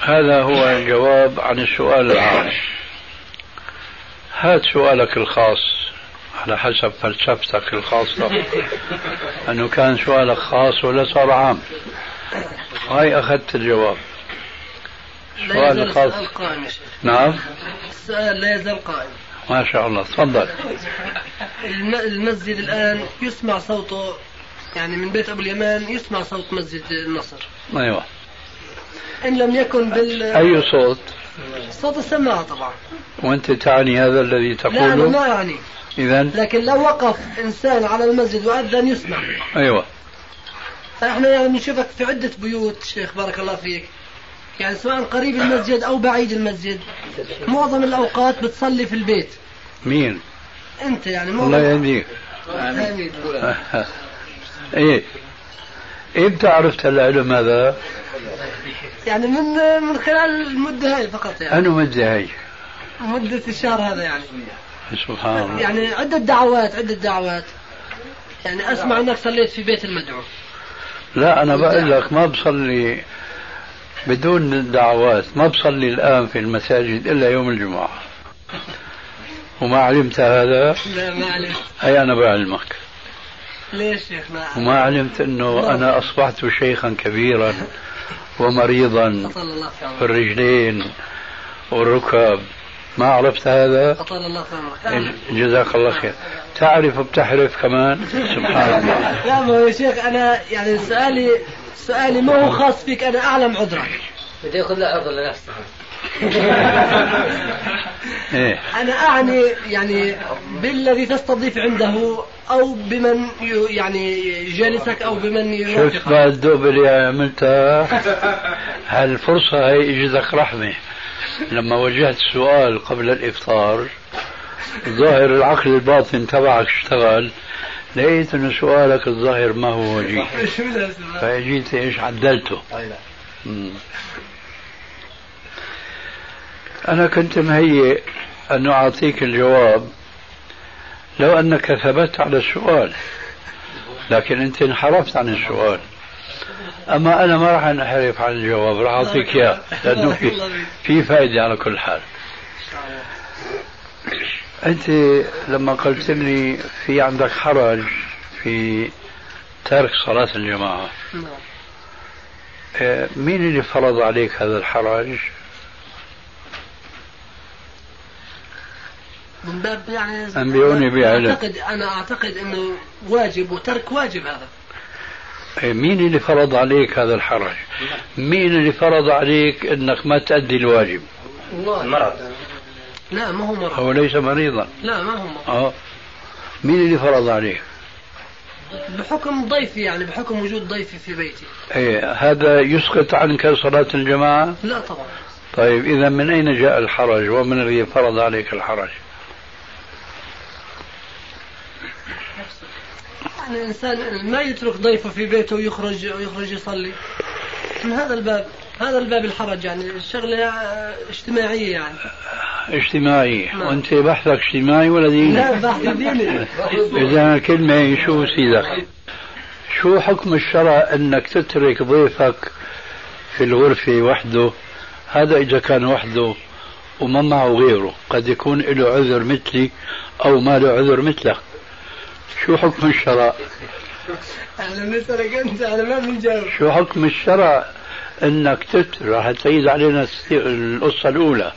هذا هو الجواب عن السؤال العام. هات سؤالك الخاص على حسب فلسفتك الخاصة. أنه كان سؤالك خاص ولا صار عام. هاي أخذت الجواب. السؤال الخاص قائم نعم. السؤال لا يزال قائم ما شاء الله تفضل. المسجد الآن يسمع صوته يعني من بيت أبو اليمان يسمع صوت مسجد النصر. أيوة. إن لم يكن بال أي صوت؟ صوت السماعة طبعا. وأنت تعني هذا الذي تقوله؟ لا أنا ما يعني إذا لكن لو وقف إنسان على المسجد وأذن يسمع. أيوة. إحنا يعني بنشوفك في عدة بيوت شيخ بارك الله فيك. يعني سواء قريب المسجد أو بعيد المسجد معظم الأوقات بتصلي في البيت. مين؟ أنت يعني معظم الله يهديك. إيه. إمتى عرفت العلم هذا؟ يعني من من خلال المدة هاي فقط يعني. أنو مدة هاي؟ مدة الشهر هذا يعني. سبحان الله. يعني عدة دعوات عدة دعوات. يعني أسمع أنك صليت في بيت المدعو. لا أنا بقول لك ما بصلي بدون دعوات ما بصلي الآن في المساجد إلا يوم الجمعة. وما علمت هذا؟ لا ما علمت. أي أنا بعلمك. ليش شيخنا وما علمت أنه أنا أصبحت شيخا كبيرا ومريضا في الرجلين والركب. ما عرفت هذا؟ أطال الله في عمرك. جزاك الله خير. تعرف بتحرف كمان؟ سبحان الله. لا ما يا شيخ أنا يعني سؤالي سؤالي ما هو خاص فيك؟ أنا أعلم عذرك. بده ياخذ له عذر لنفسه إيه. أنا أعني يعني بالذي تستضيف عنده أو بمن ي- يعني جالسك أو بمن شفت يوافقك بقى الدوب اللي عملتها هالفرصة هي اجتك رحمة لما وجهت السؤال قبل الإفطار ظاهر العقل الباطن تبعك اشتغل. لقيت انه سؤالك الظاهر ما هو وجيه؟ فجيت إيش عدلته. مم. أنا كنت مهيئ أن أعطيك الجواب لو أنك ثبت على السؤال لكن أنت انحرفت عن السؤال. أما أنا ما راح أنحرف عن الجواب راح أعطيك إياه لأنه في في فائده على كل حال. أنت لما قلت لي في عندك حرج في ترك صلاة الجماعة نعم. مين اللي فرض عليك هذا الحرج؟ من باب يعني أنبئوني بعلم. أعتقد أنا أعتقد أنه واجب وترك واجب هذا آه، مين اللي فرض عليك هذا الحرج؟ مين اللي فرض عليك إنك ما تأدي الواجب؟ المرض لا ما هو مرض هو ليس مريضا لا ما هو مرض آه مين اللي فرض عليك؟ بحكم ضيفي يعني بحكم وجود ضيفي في بيتي إيه هذا يسقط عنك صلاة الجماعة؟ لا طبعا طيب إذا من أين جاء الحرج؟ ومن الذي فرض عليك الحرج؟ يعني الإنسان ما يترك ضيفه في بيته ويخرج ويخرج يصلي من هذا الباب هذا الباب الحرج يعني الشغلة آه، اجتماعية يعني. اجتماعي نعم. وأنت بحثك اجتماعي ولا ديني؟ لا بحث ديني. إذا كلمة شو سيدك؟ شو حكم الشرع أنك تترك ضيفك في الغرفة وحده؟ هذا إذا كان وحده وما معه غيره. قد يكون له عذر مثلي أو ما له عذر مثلك شو حكم الشرع؟ أنا بنسألك أنت أنا ما بنجاوب شو حكم الشرع أنك تترك راح تعيد علينا القصة الأولى.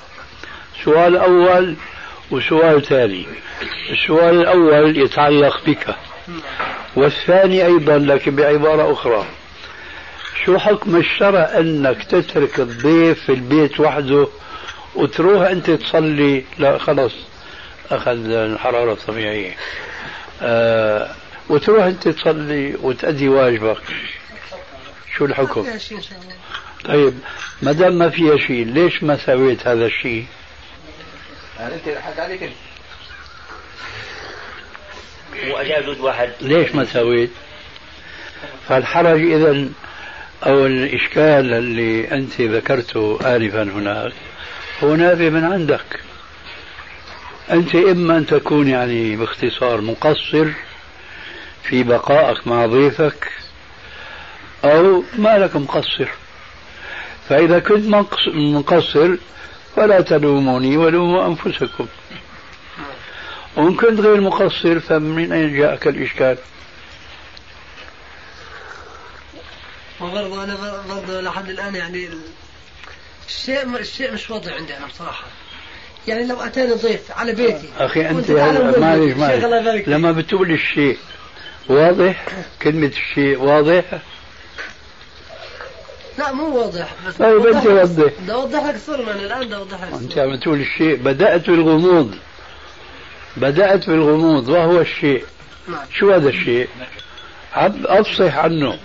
سؤال أول وسؤال ثاني. السؤال الأول يتعلق بك. والثاني أيضا لكن بعبارة أخرى. شو حكم الشرع أنك تترك الضيف في البيت وحده وتروح أنت تصلي؟ لا خلص أخذ الحرارة الطبيعية. آه وتروح أنت تصلي وتأدي واجبك. شو الحكم؟ طيب ما دام ما فيها شيء ليش ما سويت هذا الشيء؟ أنت الحق عليك أنت؟ واحد. ليش ما سويت؟ فالحرج إذا أو الإشكال اللي أنت ذكرته آنفا هناك هو نابع من عندك. أنت إما أن تكون يعني باختصار مقصر في بقائك مع ضيفك أو ما لك مقصر. فإذا كنت مقص- مقصر فلا تلوموني ولوموا أنفسكم. وإن كنت غير مقصر فمن أين جاءك الإشكال؟ وبرضه أنا برضه لحد الآن يعني ال- الشيء الشيء مش واضح عندي أنا بصراحة. يعني لو أتاني ضيف على بيتي أخي أنت معلش معلش. لما بتقول الشيء واضح كلمة الشيء واضح لا مو واضح. بس طيب وضح. بدي أوضح لك الصورة أنا الآن بدي أوضح لك الصورة عم تقول الشيء. بدأت بالغموض بدأت بالغموض. وهو الشيء؟ نعم. شو هذا الشيء؟ عب أفصح عنه.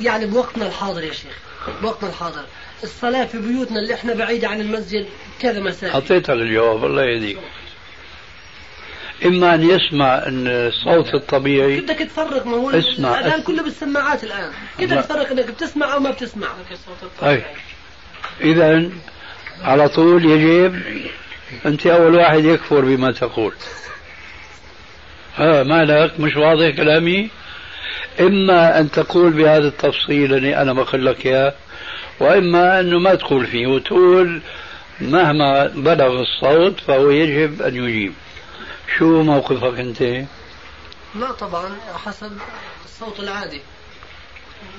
يعني بوقتنا الحاضر يا شيخ بوقتنا الحاضر. الصلاة في بيوتنا اللي إحنا بعيدة عن المسجد كذا مساجد. أعطيتك الجواب الله يهديك. إما أن يسمع الصوت الطبيعي بدك تفرق ما هو اسمع،. كله بالسماعات الآن. كيف لا. تفرق إنك بتسمع أو ما بتسمع؟ طيب. إذا على طول يجب أنت أول واحد يكفر بما تقول. ها مالك مش واضح كلامي؟ إما أن تقول بهذا التفصيل اللي أنا بقول لك إياه وإما أنه ما تقول فيه وتقول مهما بلغ الصوت فهو يجب أن يجيب. شو موقفك أنت؟ لا طبعا حسب الصوت العادي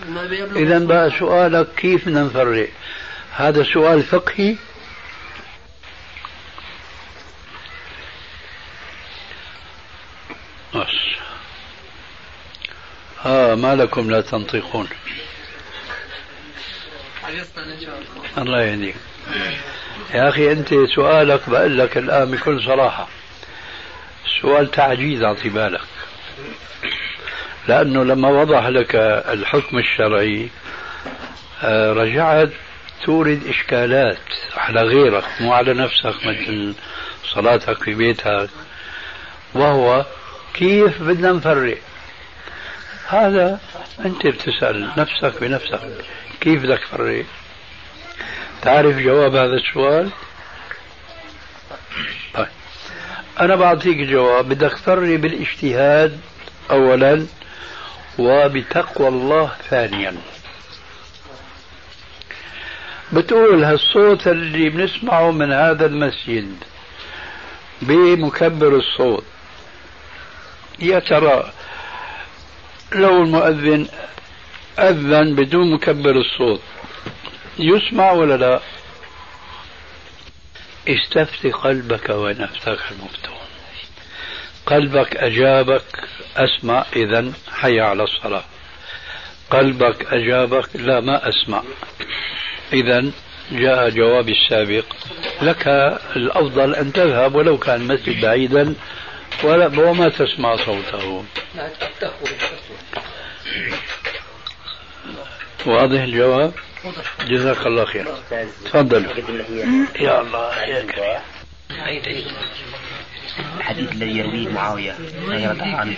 ما بيبلغ إذا. بقى سؤالك كيف بدنا نفرق؟ هذا سؤال فقهي بس ها ما لكم لا تنطقون الله يهديك يا أخي أنت سؤالك بقول لك الآن بكل صراحة سؤال تعجيز أعطي بالك لأنه لما وضح لك الحكم الشرعي آه، رجعت تورد إشكالات على غيرك مو على نفسك مثل صلاتك في بيتك. وهو كيف بدنا نفرق؟ هذا أنت بتسأل نفسك بنفسك كيف بدك تفرق؟ تعرف جواب هذا السؤال؟ طيب. أنا بعطيك جواب. بدك تفرق بالاجتهاد أولا وبتقوى الله ثانيا. بتقول هالصوت اللي بنسمعه من هذا المسجد بمكبر الصوت. يا ترى لو المؤذن أذن بدون مكبر الصوت يسمع ولا لا؟ استفت قلبك ونفسك المفتون. قلبك أجابك أسمع إذا حي على الصلاة. قلبك أجابك لا ما أسمع. إذا جاء جوابي السابق. لك الأفضل أن تذهب ولو كان المسجد بعيدا ولا وما تسمع صوته. واضح الجواب؟ جزاك الله خير. تفضل. يا الله يا الحديث الذي يرويه معاوية عنه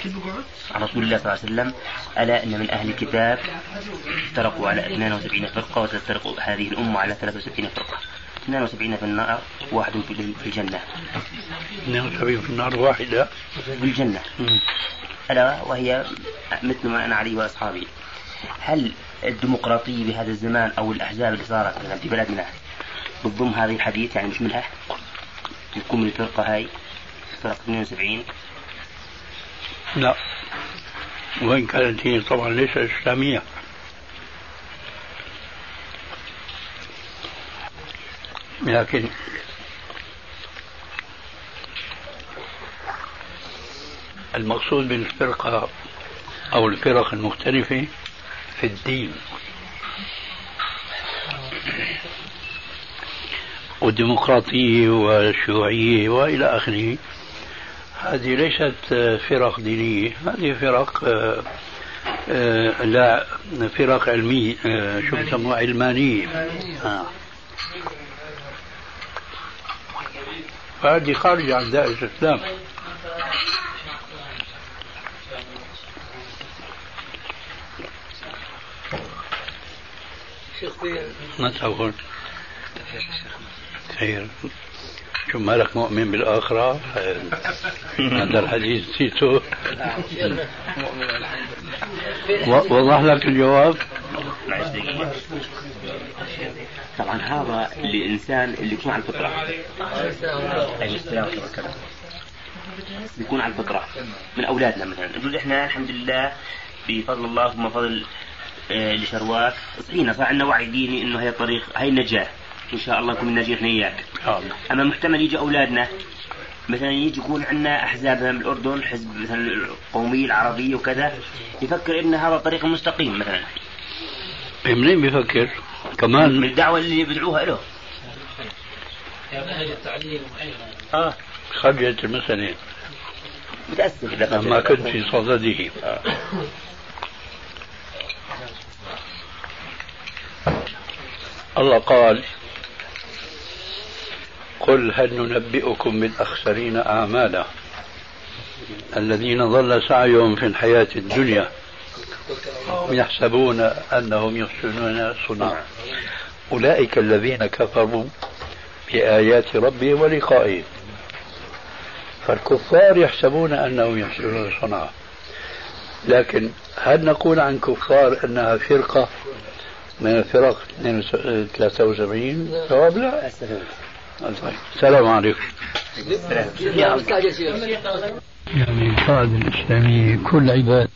عن رسول الله صلى الله عليه وسلم ألا إن من أهل الكتاب افترقوا على 72 فرقة وستفترق هذه الأمة على 73 فرقة. 72 في النار واحد في الجنة. 72 في النار واحدة في الجنة. ألا وهي مثل ما أنا عليه وأصحابي. هل الديمقراطية بهذا الزمان أو الأحزاب اللي صارت مثلا في بلدنا. بتضم هذه الحديث يعني مش منها تكون من الفرقة هاي فرقة 72 لا. وإن كانت هي طبعا ليس إسلامية. لكن المقصود بالفرقة أو الفرق المختلفة في الدين. والديمقراطية والشيوعية وإلى آخره. هذه ليست فرق دينية. هذه فرق آه، آه، لا فرق علمية آه، شو بسموها علمانية. آه. فهذه خارجة عن دائرة الإسلام. ما تقول. خير. شو مالك مؤمن بالآخرة؟ هذا الحديث نسيته وضح لك الجواب. طبعا هذا الإنسان اللي يكون على الفطرة. بيكون على الفطرة. من أولادنا مثلا. نقول إحنا الحمد لله بفضل الله ثم فضل لشرواك صحينا صار عندنا وعي ديني إنه هي الطريق هي النجاه إن شاء الله نكون إحنا إياك. أما محتمل يجي أولادنا مثلا يجي يكون عندنا احزاب من الأردن حزب مثلا القومية العربية وكذا يفكر إن هذا الطريق المستقيم مثلا. منين بيفكر؟ كمان. من الدعوة اللي بيدعوها له. آه. خرجت المسألة متأسف. لما كنت في صدده. الله قال قل هل ننبئكم بالأخسرين أعمالا الذين ضل سعيهم في الحياة الدنيا يحسبون أنهم يحسنون صنعا أولئك الذين كفروا بآيات ربهم ولقائه فالكفار يحسبون أنهم يحسنون صنعا لكن هل نقول عن كفار أنها فرقة؟ من الفرق 73 جواب لا. طيب السلام عليكم. يعني القاعدة الإسلامية كل عباد.